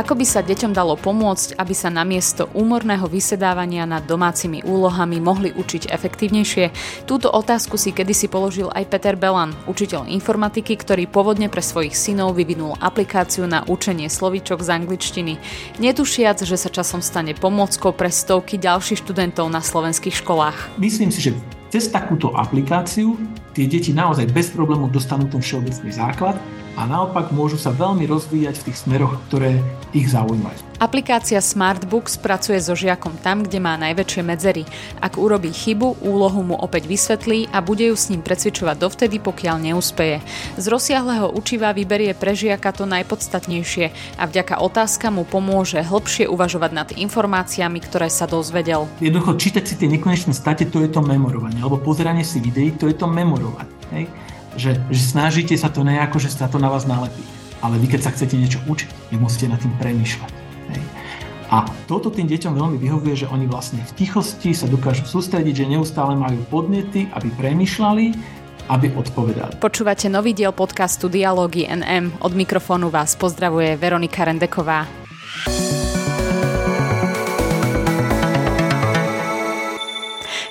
Ako by sa deťom dalo pomôcť, aby sa namiesto úmorného vysedávania nad domácimi úlohami mohli učiť efektívnejšie? Túto otázku si kedysi položil aj Peter Belan, učiteľ informatiky, ktorý pôvodne pre svojich synov vyvinul aplikáciu na učenie slovíčok z angličtiny, netušiac, že sa časom stane pomôckou pre stovky ďalších študentov na slovenských školách. Myslím si, že cez takúto aplikáciu tie deti naozaj bez problémov dostanú ten všeobecný základ a naopak môžu sa veľmi rozvíjať v tých smeroch, ktoré ich zaujímajú. Aplikácia Smartbooks pracuje so žiakom tam, kde má najväčšie medzery. Ak urobí chybu, úlohu mu opäť vysvetlí a bude ju s ním precvičovať dovtedy, pokiaľ neúspeje. Z rozsiahleho učiva vyberie pre žiaka to najpodstatnejšie a vďaka otázka mu pomôže hĺbšie uvažovať nad informáciami, ktoré sa dozvedel. Jednoducho čítať si tie nekonečné state, to je to memorovanie, alebo pozeranie si videí, to je to memorovanie. Hej? Že, že snažíte sa to nejako, že sa to na vás nalepí. Ale vy keď sa chcete niečo učiť, vy musíte nad tým premýšľať. Hej. A toto tým deťom veľmi vyhovuje, že oni vlastne v tichosti sa dokážu sústrediť, že neustále majú podnety, aby premýšľali, aby odpovedali. Počúvate nový diel podcastu Dialógy NM. Od mikrofónu vás pozdravuje Veronika Rendeková.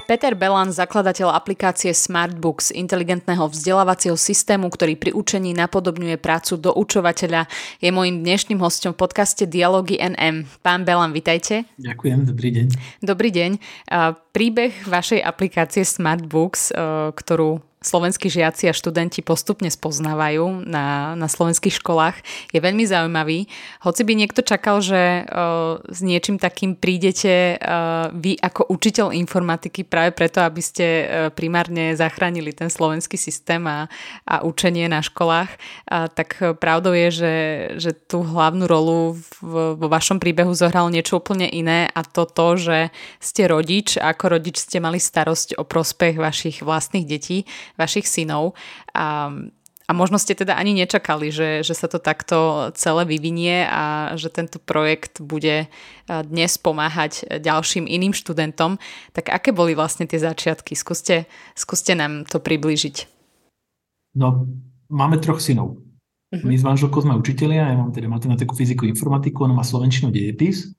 Peter Belan, zakladateľ aplikácie Smartbooks, inteligentného vzdelávacieho systému, ktorý pri učení napodobňuje prácu do učovateľa, je môjim dnešným hostom v podcaste Dialógy NM. Pán Belan, vitajte. Ďakujem, dobrý deň. Dobrý deň. Príbeh vašej aplikácie Smartbooks, ktorú slovenskí žiaci a študenti postupne spoznávajú na, na slovenských školách, je veľmi zaujímavý. Hoci by niekto čakal, že uh, s niečím takým prídete uh, vy ako učiteľ informatiky práve preto, aby ste uh, primárne zachránili ten slovenský systém a, a učenie na školách, uh, tak pravdou je, že, že tú hlavnú rolu v, vo vašom príbehu zohral niečo úplne iné a to to, že ste rodič a ako rodič ste mali starosť o prospech vašich vlastných detí vašich synov. A, a možno ste teda ani nečakali, že, že sa to takto celé vyvinie a že tento projekt bude dnes pomáhať ďalším iným študentom. Tak aké boli vlastne tie začiatky? Skúste, skúste nám to priblížiť. No, máme troch synov. Uh-huh. My s manželkou sme učitelia, ja mám teda matematiku, fyziku, informatiku, on má slovenčinu dejepis.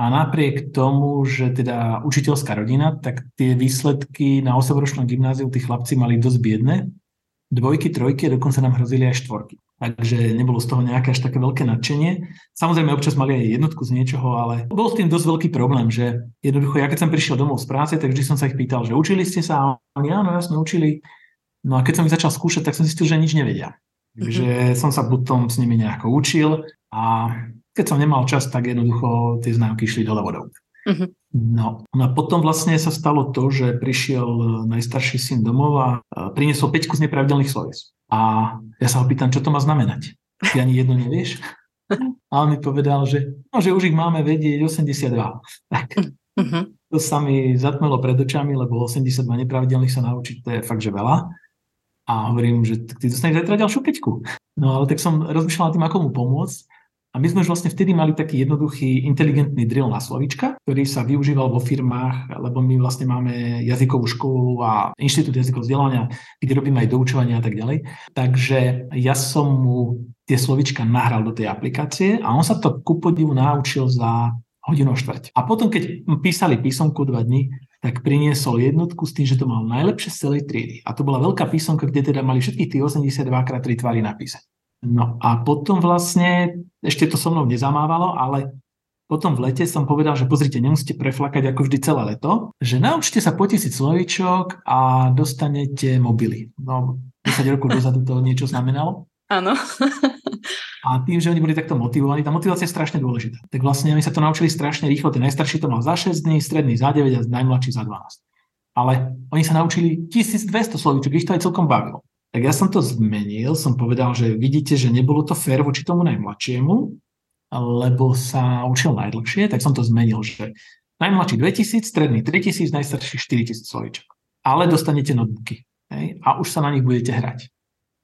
A napriek tomu, že teda učiteľská rodina, tak tie výsledky na 8-ročnom gymnáziu tí chlapci mali dosť biedne. Dvojky, trojky dokonca nám hrozili aj štvorky. Takže nebolo z toho nejaké až také veľké nadšenie. Samozrejme občas mali aj jednotku z niečoho, ale bol s tým dosť veľký problém, že jednoducho ja keď som prišiel domov z práce, tak vždy som sa ich pýtal, že učili ste sa? A oni áno, ja sme učili. No a keď som ich začal skúšať, tak som zistil, že nič nevedia. Takže som sa potom s nimi nejako učil a keď som nemal čas, tak jednoducho tie známky šli dole vodou. Uh-huh. No, no a potom vlastne sa stalo to, že prišiel najstarší syn domov a priniesol peťku z nepravidelných sloves. A ja sa ho pýtam, čo to má znamenať. Ty ani jedno nevieš? A on mi povedal, že, no, že už ich máme vedieť 82. Tak uh-huh. to sa mi zatmelo pred očami, lebo 82 nepravidelných sa naučiť, to je fakt, že veľa. A hovorím, že ty dostaneš zajtra ďalšiu peťku. No ale tak som rozmýšľal nad tým, ako mu pomôcť. A my sme už vlastne vtedy mali taký jednoduchý inteligentný drill na slovička, ktorý sa využíval vo firmách, lebo my vlastne máme jazykovú školu a inštitút jazykov vzdelania, kde robíme aj doučovanie a tak ďalej. Takže ja som mu tie slovička nahral do tej aplikácie a on sa to ku podivu naučil za hodinu štvrť. A potom, keď písali písomku dva dní, tak priniesol jednotku s tým, že to mal najlepšie z celej triedy. A to bola veľká písomka, kde teda mali všetkých tých 82 x 3 tvary napísať. No a potom vlastne, ešte to so mnou nezamávalo, ale potom v lete som povedal, že pozrite, nemusíte preflakať ako vždy celé leto, že naučte sa po tisíc slovíčok a dostanete mobily. No, 10 rokov dozadu to niečo znamenalo. Áno. A tým, že oni boli takto motivovaní, tá motivácia je strašne dôležitá. Tak vlastne oni sa to naučili strašne rýchlo. Ten najstarší to mal za 6 dní, stredný za 9 a najmladší za 12. Ale oni sa naučili 1200 slovíčok, ich to aj celkom bavilo. Tak ja som to zmenil, som povedal, že vidíte, že nebolo to fér voči tomu najmladšiemu, lebo sa učil najdlhšie, tak som to zmenil, že najmladší 2000, stredný 3000, najstarší 4000 slovíčok. Ale dostanete notebooky hej, a už sa na nich budete hrať.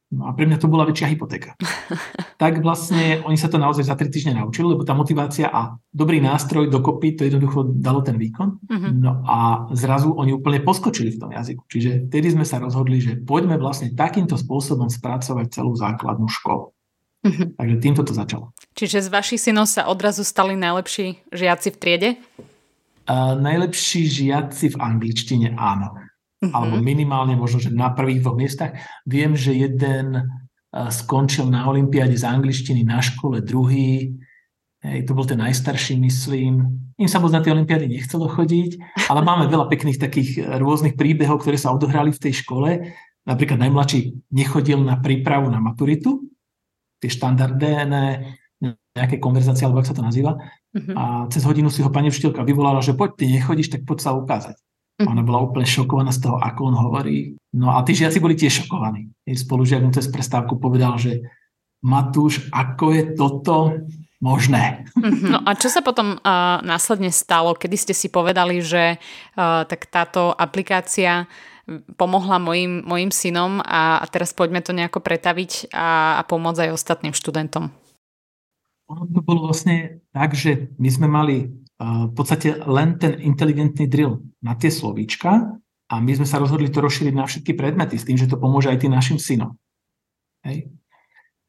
No a pre mňa to bola väčšia hypotéka. tak vlastne oni sa to naozaj za 3 týždne naučili, lebo tá motivácia a dobrý nástroj dokopy to jednoducho dalo ten výkon. Uh-huh. No a zrazu oni úplne poskočili v tom jazyku. Čiže vtedy sme sa rozhodli, že poďme vlastne takýmto spôsobom spracovať celú základnú školu. Uh-huh. Takže týmto to začalo. Čiže z vašich synov sa odrazu stali najlepší žiaci v triede? Uh, najlepší žiaci v angličtine áno. Uh-huh. Alebo minimálne možno, že na prvých dvoch miestach. Viem, že jeden uh, skončil na Olympiáde z angličtiny na škole, druhý Hej, to bol ten najstarší, myslím. Im sa moc na tie olympiády nechcelo chodiť, ale máme veľa pekných takých rôznych príbehov, ktoré sa odohrali v tej škole. Napríklad najmladší nechodil na prípravu na maturitu, tie štandardné nejaké konverzácie, alebo ako sa to nazýva. Uh-huh. A cez hodinu si ho pani učiteľka vyvolala, že poď, ty nechodíš, tak poď sa ukázať. Ona bola úplne šokovaná z toho, ako on hovorí. No a tí žiaci boli tiež šokovaní. Jej spolužiak mu cez prestávku povedal, že Matúš, ako je toto možné. Mhm. No a čo sa potom uh, následne stalo, kedy ste si povedali, že uh, tak táto aplikácia pomohla mojim, mojim synom a, a teraz poďme to nejako pretaviť a, a pomôcť aj ostatným študentom? Ono to bolo vlastne tak, že my sme mali v podstate len ten inteligentný drill na tie slovíčka a my sme sa rozhodli to rozšíriť na všetky predmety s tým, že to pomôže aj tým našim synom. Hej.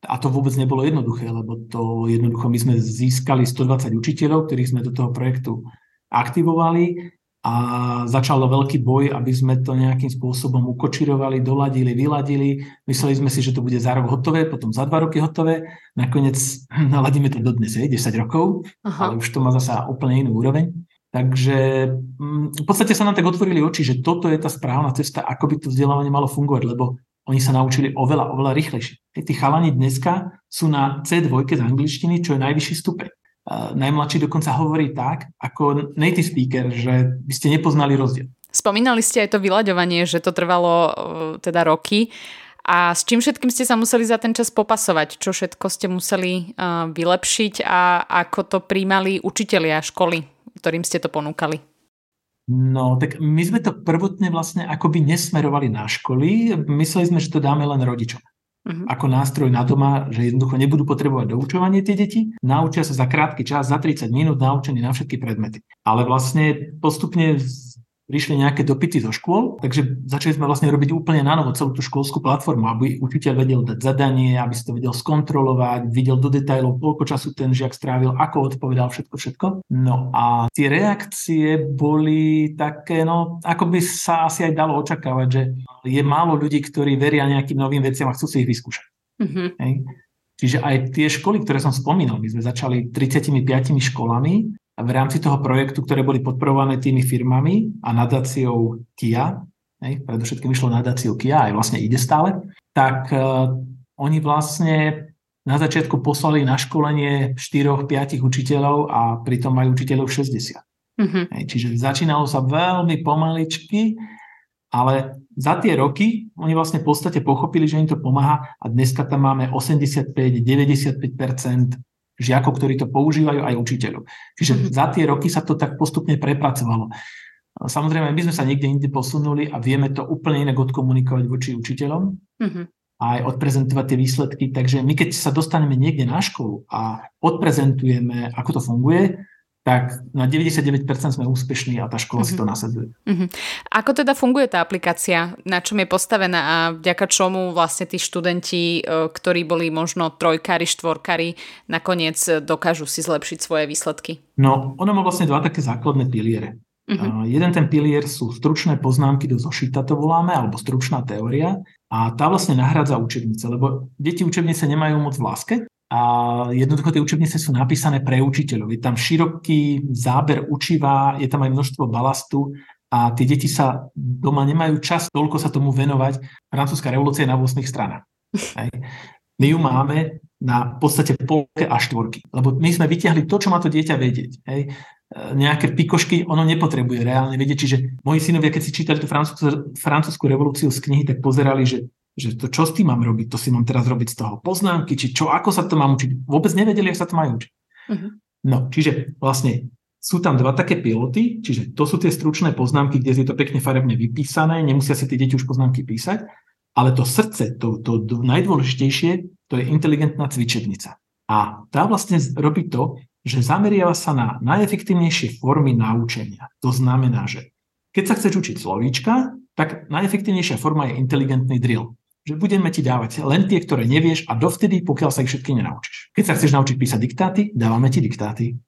A to vôbec nebolo jednoduché, lebo to jednoducho my sme získali 120 učiteľov, ktorých sme do toho projektu aktivovali a začal veľký boj, aby sme to nejakým spôsobom ukočirovali, doladili, vyladili. Mysleli sme si, že to bude za rok hotové, potom za dva roky hotové. Nakoniec naladíme to dodnes, je, 10 rokov, Aha. ale už to má zasa úplne inú úroveň. Takže mm, v podstate sa nám tak otvorili oči, že toto je tá správna cesta, ako by to vzdelávanie malo fungovať, lebo oni sa naučili oveľa, oveľa rýchlejšie. Tí chalani dneska sú na C2 z angličtiny, čo je najvyšší stupeň. Najmladší dokonca hovorí tak, ako native speaker, že by ste nepoznali rozdiel. Spomínali ste aj to vyľaďovanie, že to trvalo uh, teda roky. A s čím všetkým ste sa museli za ten čas popasovať? Čo všetko ste museli uh, vylepšiť a ako to príjmali učitelia školy, ktorým ste to ponúkali? No, tak my sme to prvotne vlastne akoby nesmerovali na školy. Mysleli sme, že to dáme len rodičom. Uh-huh. Ako nástroj na doma, že jednoducho nebudú potrebovať doučovanie tie deti, naučia sa za krátky čas, za 30 minút naučení na všetky predmety. Ale vlastne postupne prišli nejaké dopity zo škôl, takže začali sme vlastne robiť úplne na novo celú tú školskú platformu, aby učiteľ vedel dať zadanie, aby si to vedel skontrolovať, videl do detajlov, koľko času ten žiak strávil, ako odpovedal, všetko, všetko. No a tie reakcie boli také, no ako by sa asi aj dalo očakávať, že je málo ľudí, ktorí veria nejakým novým veciam a chcú si ich vyskúšať. Mm-hmm. Hej. Čiže aj tie školy, ktoré som spomínal, my sme začali 35 školami v rámci toho projektu, ktoré boli podporované tými firmami a nadáciou KIA, hej, predovšetkým išlo nadáciou KIA, aj vlastne ide stále, tak uh, oni vlastne na začiatku poslali na školenie 4-5 učiteľov a pritom majú učiteľov 60. Mm-hmm. Hej, čiže začínalo sa veľmi pomaličky, ale za tie roky oni vlastne v podstate pochopili, že im to pomáha a dneska tam máme 85-95% žiakov, ktorí to používajú, aj učiteľov. Čiže mm-hmm. za tie roky sa to tak postupne prepracovalo. Samozrejme, my sme sa niekde inde posunuli a vieme to úplne inak odkomunikovať voči učiteľom mm-hmm. a aj odprezentovať tie výsledky. Takže my keď sa dostaneme niekde na školu a odprezentujeme, ako to funguje, tak na 99% sme úspešní a tá škola mm-hmm. si to mhm. nasadzuje. Mm-hmm. Ako teda funguje tá aplikácia? Na čom je postavená a vďaka čomu vlastne tí študenti, e, ktorí boli možno trojkári, štvorkári, nakoniec dokážu si zlepšiť svoje výsledky? No, ono má vlastne dva také základné piliere. Uh-huh. jeden ten pilier sú stručné poznámky do zošita, to voláme, alebo stručná teória. A tá vlastne nahrádza učebnice, lebo deti učebnice nemajú moc v láske a jednoducho tie učebnice sú napísané pre učiteľov. Je tam široký záber učiva, je tam aj množstvo balastu a tie deti sa doma nemajú čas toľko sa tomu venovať. Francúzska revolúcia je na 8 stranách. Hej. My ju máme na podstate polke a štvorky. Lebo my sme vyťahli to, čo má to dieťa vedieť. Hej. E, nejaké pikošky ono nepotrebuje reálne vedieť. Čiže moji synovia, keď si čítali tú francúzsku, francúzsku revolúciu z knihy, tak pozerali, že že to čo s tým mám robiť, to si mám teraz robiť z toho poznámky, či čo, ako sa to mám učiť. Vôbec nevedeli, ako sa to majú učiť. Uh-huh. No, čiže vlastne sú tam dva také piloty, čiže to sú tie stručné poznámky, kde je to pekne farebne vypísané, nemusia si tie deti už poznámky písať, ale to srdce, to, to, najdôležitejšie, to je inteligentná cvičebnica. A tá vlastne robí to, že zameriava sa na najefektívnejšie formy naučenia. To znamená, že keď sa chceš učiť slovíčka, tak najefektívnejšia forma je inteligentný drill že budeme ti dávať len tie, ktoré nevieš a dovtedy, pokiaľ sa ich všetky nenaučíš. Keď sa chceš naučiť písať diktáty, dávame ti diktáty.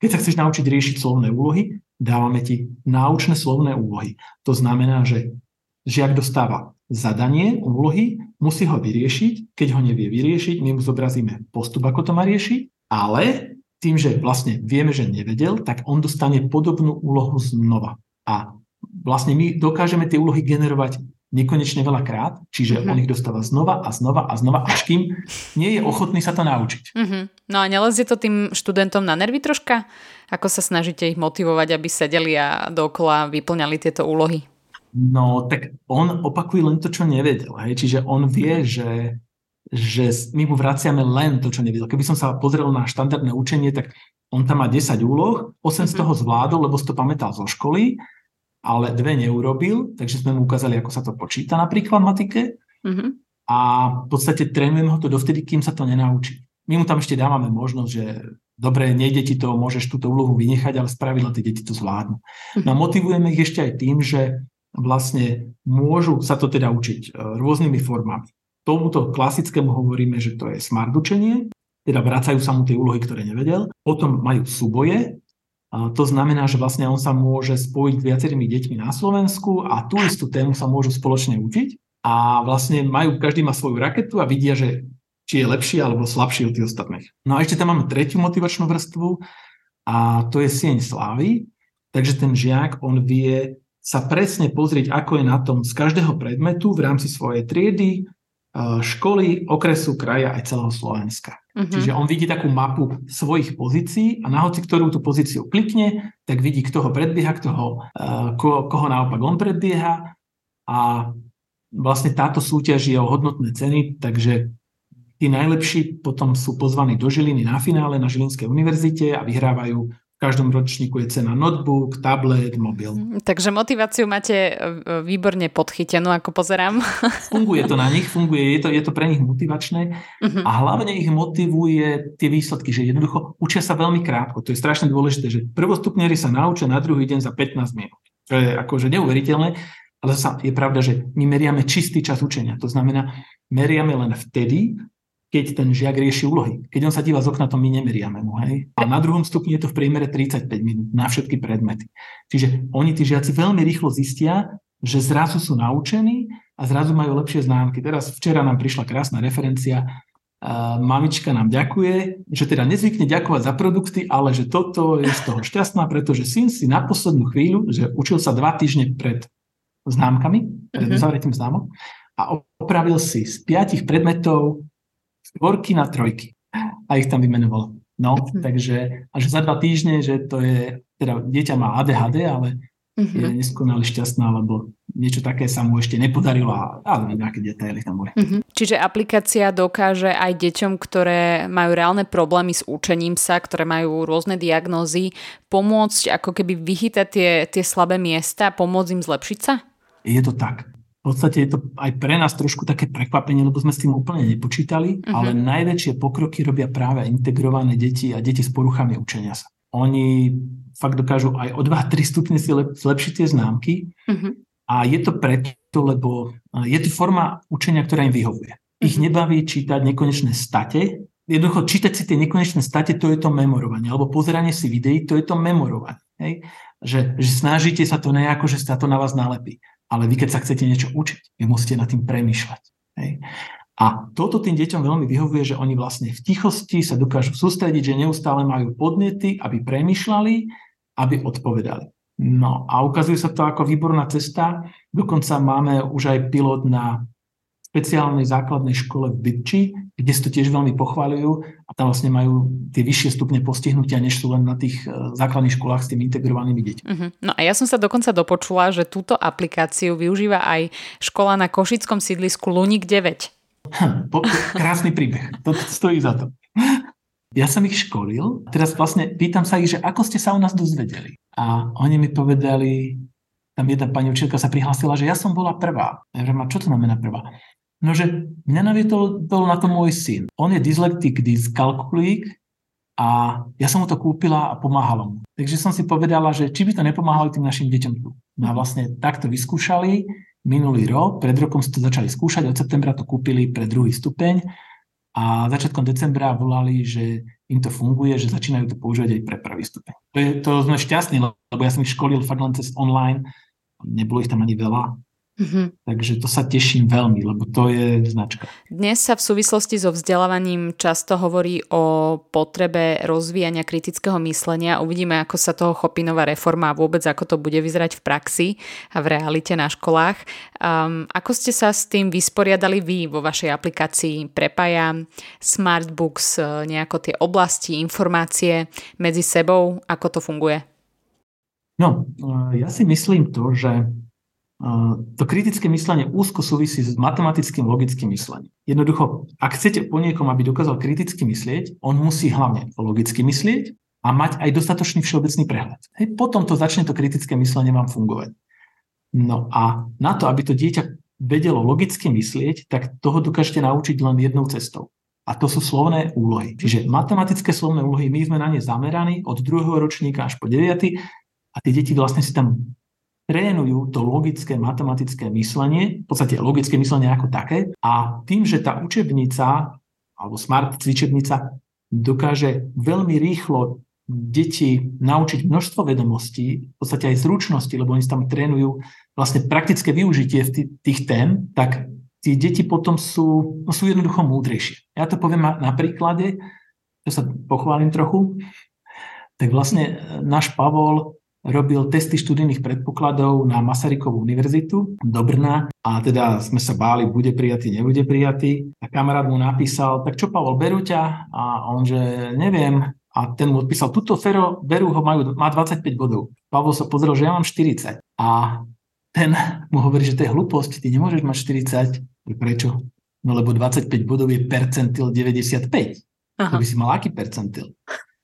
Keď sa chceš naučiť riešiť slovné úlohy, dávame ti náučné slovné úlohy. To znamená, že žiak dostáva zadanie, úlohy, musí ho vyriešiť. Keď ho nevie vyriešiť, my mu zobrazíme postup, ako to má riešiť, ale tým, že vlastne vieme, že nevedel, tak on dostane podobnú úlohu znova. A vlastne my dokážeme tie úlohy generovať nekonečne veľa krát, čiže mm-hmm. on ich dostáva znova a znova a znova, až kým nie je ochotný sa to naučiť. Mm-hmm. No a nelezie to tým študentom na nervy troška? Ako sa snažíte ich motivovať, aby sedeli a dokola vyplňali tieto úlohy? No, tak on opakuje len to, čo nevedel. Hej? Čiže on vie, že, že my mu vraciame len to, čo nevedel. Keby som sa pozrel na štandardné učenie, tak on tam má 10 úloh, 8 mm-hmm. z mhm. toho zvládol, lebo si to pamätal zo školy ale dve neurobil, takže sme mu ukázali, ako sa to počíta napríklad v matike. Mm-hmm. A v podstate trénujeme ho to dovtedy, kým sa to nenaučí. My mu tam ešte dávame možnosť, že dobre, nejde ti to, môžeš túto úlohu vynechať, ale spravidla tie deti to zvládnu. Mm-hmm. No a motivujeme ich ešte aj tým, že vlastne môžu sa to teda učiť e, rôznymi formami. Tomuto klasickému hovoríme, že to je smart učenie, teda vracajú sa mu tie úlohy, ktoré nevedel. Potom majú súboje, to znamená, že vlastne on sa môže spojiť s viacerými deťmi na Slovensku a tú istú tému sa môžu spoločne učiť a vlastne majú, každý má svoju raketu a vidia, že či je lepší alebo slabší od tých ostatných. No a ešte tam máme tretiu motivačnú vrstvu a to je sieň slávy. Takže ten žiak, on vie sa presne pozrieť, ako je na tom z každého predmetu v rámci svojej triedy, školy, okresu, kraja aj celého Slovenska. Uh-huh. Čiže on vidí takú mapu svojich pozícií a na hoci ktorú tú pozíciu klikne, tak vidí, kto ho predbieha, kto ho, ko, koho naopak on predbieha a vlastne táto súťaž je o hodnotné ceny, takže tí najlepší potom sú pozvaní do Žiliny na finále na Žilinskej univerzite a vyhrávajú každom ročníku je cena notebook, tablet, mobil. Mm, takže motiváciu máte e, výborne podchytenú, ako pozerám. Funguje to na nich, funguje, je to, je to pre nich motivačné uh-huh. a hlavne ich motivuje tie výsledky, že jednoducho učia sa veľmi krátko. To je strašne dôležité, že prvostupnieri sa naučia na druhý deň za 15 minút. Čo je akože neuveriteľné, ale sa je pravda, že my meriame čistý čas učenia. To znamená, meriame len vtedy, keď ten žiak rieši úlohy. Keď on sa díva z okna, to my nemeriame mu. Hej? A na druhom stupni je to v priemere 35 minút na všetky predmety. Čiže oni, tí žiaci, veľmi rýchlo zistia, že zrazu sú naučení a zrazu majú lepšie známky. Teraz včera nám prišla krásna referencia, mamička nám ďakuje, že teda nezvykne ďakovať za produkty, ale že toto je z toho šťastná, pretože syn si na poslednú chvíľu, že učil sa dva týždne pred známkami, pred uh-huh. uzavretím známok a opravil si z piatich predmetov štvorky na trojky. A ich tam vymenoval. No, uh-huh. takže až za dva týždne, že to je, teda dieťa má ADHD, ale uh-huh. je neskonale šťastná, lebo niečo také sa mu ešte nepodarilo, ale nejaké detaily tam boli. Uh-huh. Čiže aplikácia dokáže aj deťom, ktoré majú reálne problémy s učením sa, ktoré majú rôzne diagnózy, pomôcť ako keby vychytať tie, tie slabé miesta, pomôcť im zlepšiť sa? Je to tak v podstate je to aj pre nás trošku také prekvapenie, lebo sme s tým úplne nepočítali, uh-huh. ale najväčšie pokroky robia práve integrované deti a deti s poruchami učenia sa. Oni fakt dokážu aj o 2-3 stupne si lep- zlepšiť tie známky uh-huh. a je to preto, lebo je to forma učenia, ktorá im vyhovuje. Uh-huh. Ich nebaví čítať nekonečné state, jednoducho čítať si tie nekonečné state, to je to memorovanie, alebo pozeranie si videí, to je to memorovanie. Hej? Že, že snažíte sa to nejako, že sa to na vás nalepí. Ale vy, keď sa chcete niečo učiť, vy musíte nad tým premýšľať. Hej. A toto tým deťom veľmi vyhovuje, že oni vlastne v tichosti sa dokážu sústrediť, že neustále majú podnety, aby premýšľali, aby odpovedali. No a ukazuje sa to ako výborná cesta. Dokonca máme už aj pilot na špeciálnej základnej škole v Bytči, kde si to tiež veľmi pochváľujú a tam vlastne majú tie vyššie stupne postihnutia, než sú len na tých e, základných školách s tými integrovanými deťmi. Uh-huh. No a ja som sa dokonca dopočula, že túto aplikáciu využíva aj škola na Košickom sídlisku Lunik 9. Hm, po, krásny príbeh. To stojí za to. Ja som ich školil, teraz vlastne pýtam sa ich, že ako ste sa u nás dozvedeli. A oni mi povedali, tam jedna pani učiteľka sa prihlásila, že ja som bola prvá. Ja hovorím, čo to znamená prvá? No, že mňa navietol na to môj syn. On je dyslektik, dyskalkulík a ja som mu to kúpila a pomáhalo mu. Takže som si povedala, že či by to nepomáhalo tým našim deťom tu. No a vlastne takto vyskúšali minulý rok, pred rokom ste to začali skúšať, od septembra to kúpili pre druhý stupeň a začiatkom decembra volali, že im to funguje, že začínajú to používať aj pre prvý stupeň. To, je, to sme šťastní, lebo ja som ich školil fakt len cez online, nebolo ich tam ani veľa, Mm-hmm. Takže to sa teším veľmi, lebo to je značka. Dnes sa v súvislosti so vzdelávaním často hovorí o potrebe rozvíjania kritického myslenia. Uvidíme, ako sa toho chopí nová reforma a vôbec ako to bude vyzerať v praxi a v realite na školách. Um, ako ste sa s tým vysporiadali vy vo vašej aplikácii? Prepája Smartbooks e, nejako tie oblasti, informácie medzi sebou? Ako to funguje? No, e, ja si myslím to, že to kritické myslenie úzko súvisí s matematickým logickým myslením. Jednoducho, ak chcete po niekom, aby dokázal kriticky myslieť, on musí hlavne logicky myslieť a mať aj dostatočný všeobecný prehľad. Hej, potom to začne to kritické myslenie vám fungovať. No a na to, aby to dieťa vedelo logicky myslieť, tak toho dokážete naučiť len jednou cestou. A to sú slovné úlohy. Čiže matematické slovné úlohy, my sme na ne zameraní od druhého ročníka až po 9. A tie deti vlastne si tam trénujú to logické matematické myslenie, v podstate logické myslenie ako také a tým, že tá učebnica alebo smart cvičebnica dokáže veľmi rýchlo deti naučiť množstvo vedomostí, v podstate aj zručnosti, lebo oni tam trénujú vlastne praktické využitie v tých tém, tak tí deti potom sú, no sú jednoducho múdrejšie. Ja to poviem na, príklade, že sa pochválim trochu, tak vlastne náš Pavol robil testy študijných predpokladov na Masarykovú univerzitu do Brna a teda sme sa báli, bude prijatý, nebude prijatý. A kamarát mu napísal, tak čo Pavol, berú ťa? A on, že neviem. A ten mu odpísal, tuto Fero, berú ho, majú, má 25 bodov. Pavol sa pozrel, že ja mám 40. A ten mu hovorí, že to je hlúposť, ty nemôžeš mať 40. Prečo? No lebo 25 bodov je percentil 95. Aha. To by si mal aký percentil?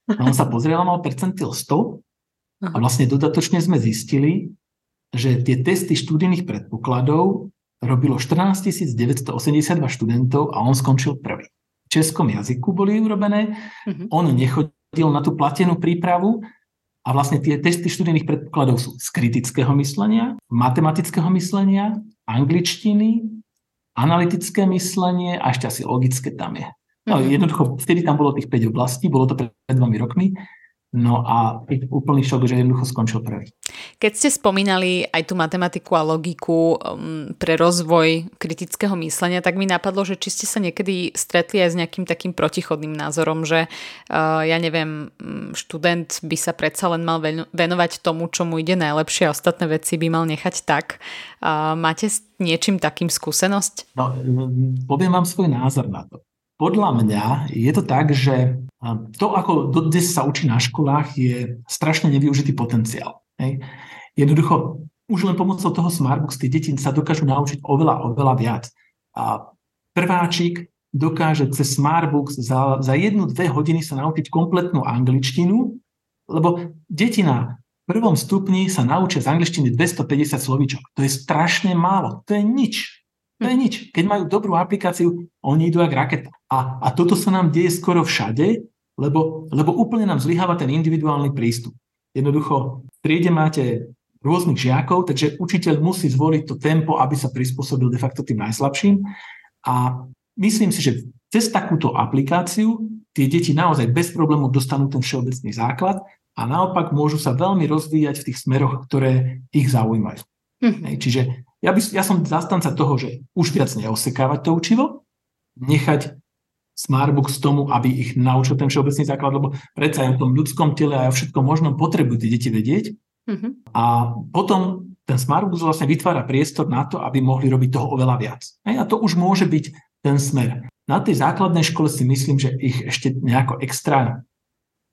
A on sa pozrel a mal percentil 100 a vlastne dodatočne sme zistili, že tie testy študijných predpokladov robilo 14 982 študentov a on skončil prvý. V českom jazyku boli urobené, uh-huh. on nechodil na tú platenú prípravu a vlastne tie testy študijných predpokladov sú z kritického myslenia, matematického myslenia, angličtiny, analytické myslenie a ešte asi logické tam je. No, uh-huh. jednoducho, vtedy tam bolo tých 5 oblastí, bolo to pred dvomi rokmi No a úplný šok, že jednoducho skončil prvý. Keď ste spomínali aj tú matematiku a logiku um, pre rozvoj kritického myslenia, tak mi napadlo, že či ste sa niekedy stretli aj s nejakým takým protichodným názorom, že uh, ja neviem, mm, študent by sa predsa len mal venovať tomu, čo mu ide najlepšie a ostatné veci by mal nechať tak. Uh, máte s niečím takým skúsenosť? No, poviem vám svoj názor na to. Podľa mňa je to tak, že to, ako dnes sa učí na školách, je strašne nevyužitý potenciál. Hej. Jednoducho, už len pomocou toho Smartbooks tie deti sa dokážu naučiť oveľa, oveľa viac. A prváčik dokáže cez Smartbooks za, za jednu, dve hodiny sa naučiť kompletnú angličtinu, lebo deti na prvom stupni sa naučia z angličtiny 250 slovíčok. To je strašne málo. To je nič. To je nič. Keď majú dobrú aplikáciu, oni idú ako raketa. A, a toto sa nám deje skoro všade, lebo, lebo úplne nám zlyháva ten individuálny prístup. Jednoducho, v triede máte rôznych žiakov, takže učiteľ musí zvoliť to tempo, aby sa prispôsobil de facto tým najslabším. A myslím si, že cez takúto aplikáciu tie deti naozaj bez problémov dostanú ten všeobecný základ a naopak môžu sa veľmi rozvíjať v tých smeroch, ktoré ich zaujímajú. Hm. Čiže ja, by, ja som zastanca toho, že už viac neosekávať to učivo, nechať Smartbooks tomu, aby ich naučil ten všeobecný základ, lebo predsa aj o tom ľudskom tele a o všetkom možnom potrebujú tie deti vedieť. Mm-hmm. A potom ten Smartbooks vlastne vytvára priestor na to, aby mohli robiť toho oveľa viac. A to už môže byť ten smer. Na tej základnej škole si myslím, že ich ešte nejako extra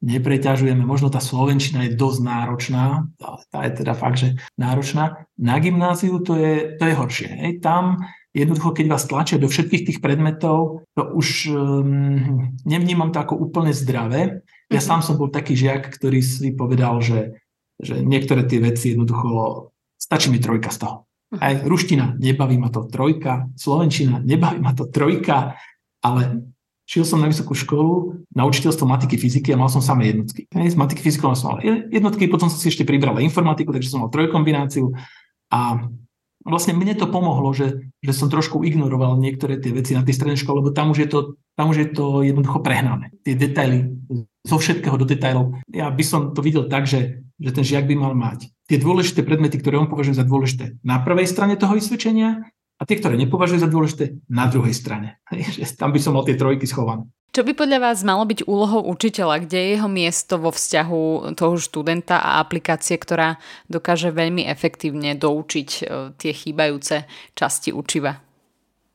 nepreťažujeme. Možno tá Slovenčina je dosť náročná, tá je teda fakt, že náročná. Na gymnáziu to je, to je horšie. Hej. Tam jednoducho, keď vás tlačia do všetkých tých predmetov, to už um, nevnímam to ako úplne zdravé. Ja mm-hmm. sám som bol taký žiak, ktorý si povedal, že, že niektoré tie veci jednoducho, stačí mi trojka z toho. Mhm. Aj ruština, nebaví ma to trojka, slovenčina, nebaví ma to trojka, ale Šiel som na vysokú školu na učiteľstvo matiky fyziky a mal som samé jednotky. z matiky fyziky som mal jednotky, potom som si ešte pribral informatiku, takže som mal trojkombináciu a vlastne mne to pomohlo, že, že som trošku ignoroval niektoré tie veci na tej strednej škole, lebo tam už je to, tam už je to jednoducho prehnané. Tie detaily, zo všetkého do detailov. Ja by som to videl tak, že, že ten žiak by mal mať tie dôležité predmety, ktoré on považuje za dôležité na prvej strane toho vysvedčenia a tie, ktoré nepovažuje za dôležité na druhej strane. Tam by som mal tie trojky schované. Čo by podľa vás malo byť úlohou učiteľa? Kde je jeho miesto vo vzťahu toho študenta a aplikácie, ktorá dokáže veľmi efektívne doučiť e, tie chýbajúce časti učiva?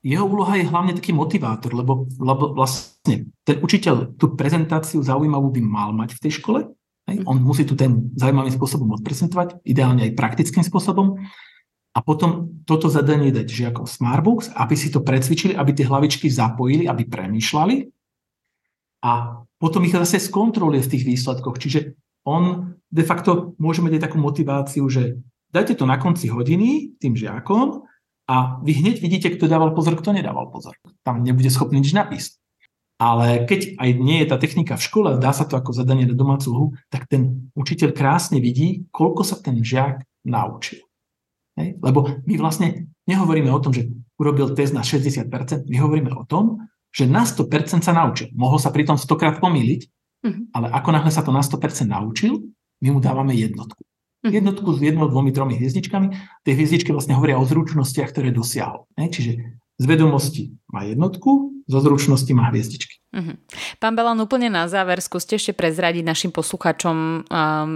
Jeho úloha je hlavne taký motivátor, lebo, lebo vlastne ten učiteľ tú prezentáciu zaujímavú by mal mať v tej škole. Hej? On musí tu ten zaujímavým spôsobom odprezentovať, ideálne aj praktickým spôsobom. A potom toto zadanie dať žiakom Smartbooks, aby si to precvičili, aby tie hlavičky zapojili, aby premýšľali a potom ich zase skontroluje v tých výsledkoch. Čiže on de facto môže mať aj takú motiváciu, že dajte to na konci hodiny tým žiakom a vy hneď vidíte, kto dával pozor, kto nedával pozor. Tam nebude schopný nič napísať. Ale keď aj nie je tá technika v škole, dá sa to ako zadanie na domácu hru, tak ten učiteľ krásne vidí, koľko sa ten žiak naučil. Hej? Lebo my vlastne nehovoríme o tom, že urobil test na 60%, my hovoríme o tom, že na 100% sa naučil. Mohol sa pritom 100 krát pomýliť, uh-huh. ale ako náhle sa to na 100% naučil, my mu dávame jednotku. Uh-huh. Jednotku s jednou, dvomi, tromi hviezdičkami. Tie hviezdičky vlastne hovoria o zručnostiach, ktoré dosiahol. Ne? Čiže z vedomosti má jednotku, zo zručnosti má hviezdičky. Uh-huh. Pán Belan, úplne na záver skúste ešte prezradiť našim poslucháčom, um,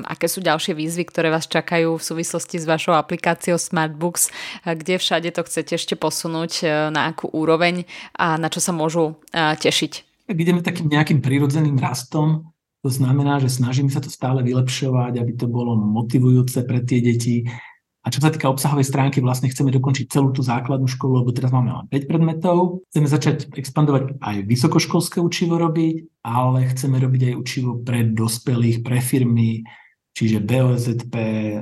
aké sú ďalšie výzvy, ktoré vás čakajú v súvislosti s vašou aplikáciou Smartbooks, kde všade to chcete ešte posunúť, uh, na akú úroveň a na čo sa môžu uh, tešiť. Ideme takým nejakým prírodzeným rastom, to znamená, že snažíme sa to stále vylepšovať, aby to bolo motivujúce pre tie deti, a čo sa týka obsahovej stránky, vlastne chceme dokončiť celú tú základnú školu, lebo teraz máme len 5 predmetov. Chceme začať expandovať aj vysokoškolské učivo robiť, ale chceme robiť aj učivo pre dospelých, pre firmy, čiže BOZP,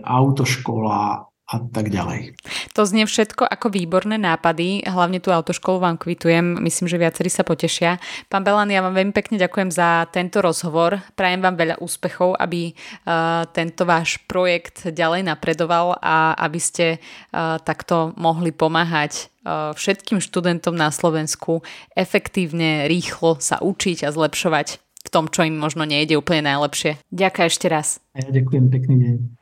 autoškola, a tak ďalej. To znie všetko ako výborné nápady, hlavne tú autoškolu vám kvitujem, myslím, že viacerí sa potešia. Pán Belan, ja vám veľmi pekne ďakujem za tento rozhovor, prajem vám veľa úspechov, aby uh, tento váš projekt ďalej napredoval a aby ste uh, takto mohli pomáhať uh, všetkým študentom na Slovensku efektívne, rýchlo sa učiť a zlepšovať v tom, čo im možno nejde úplne najlepšie. Ďakujem ešte raz. Ja ďakujem, pekný deň.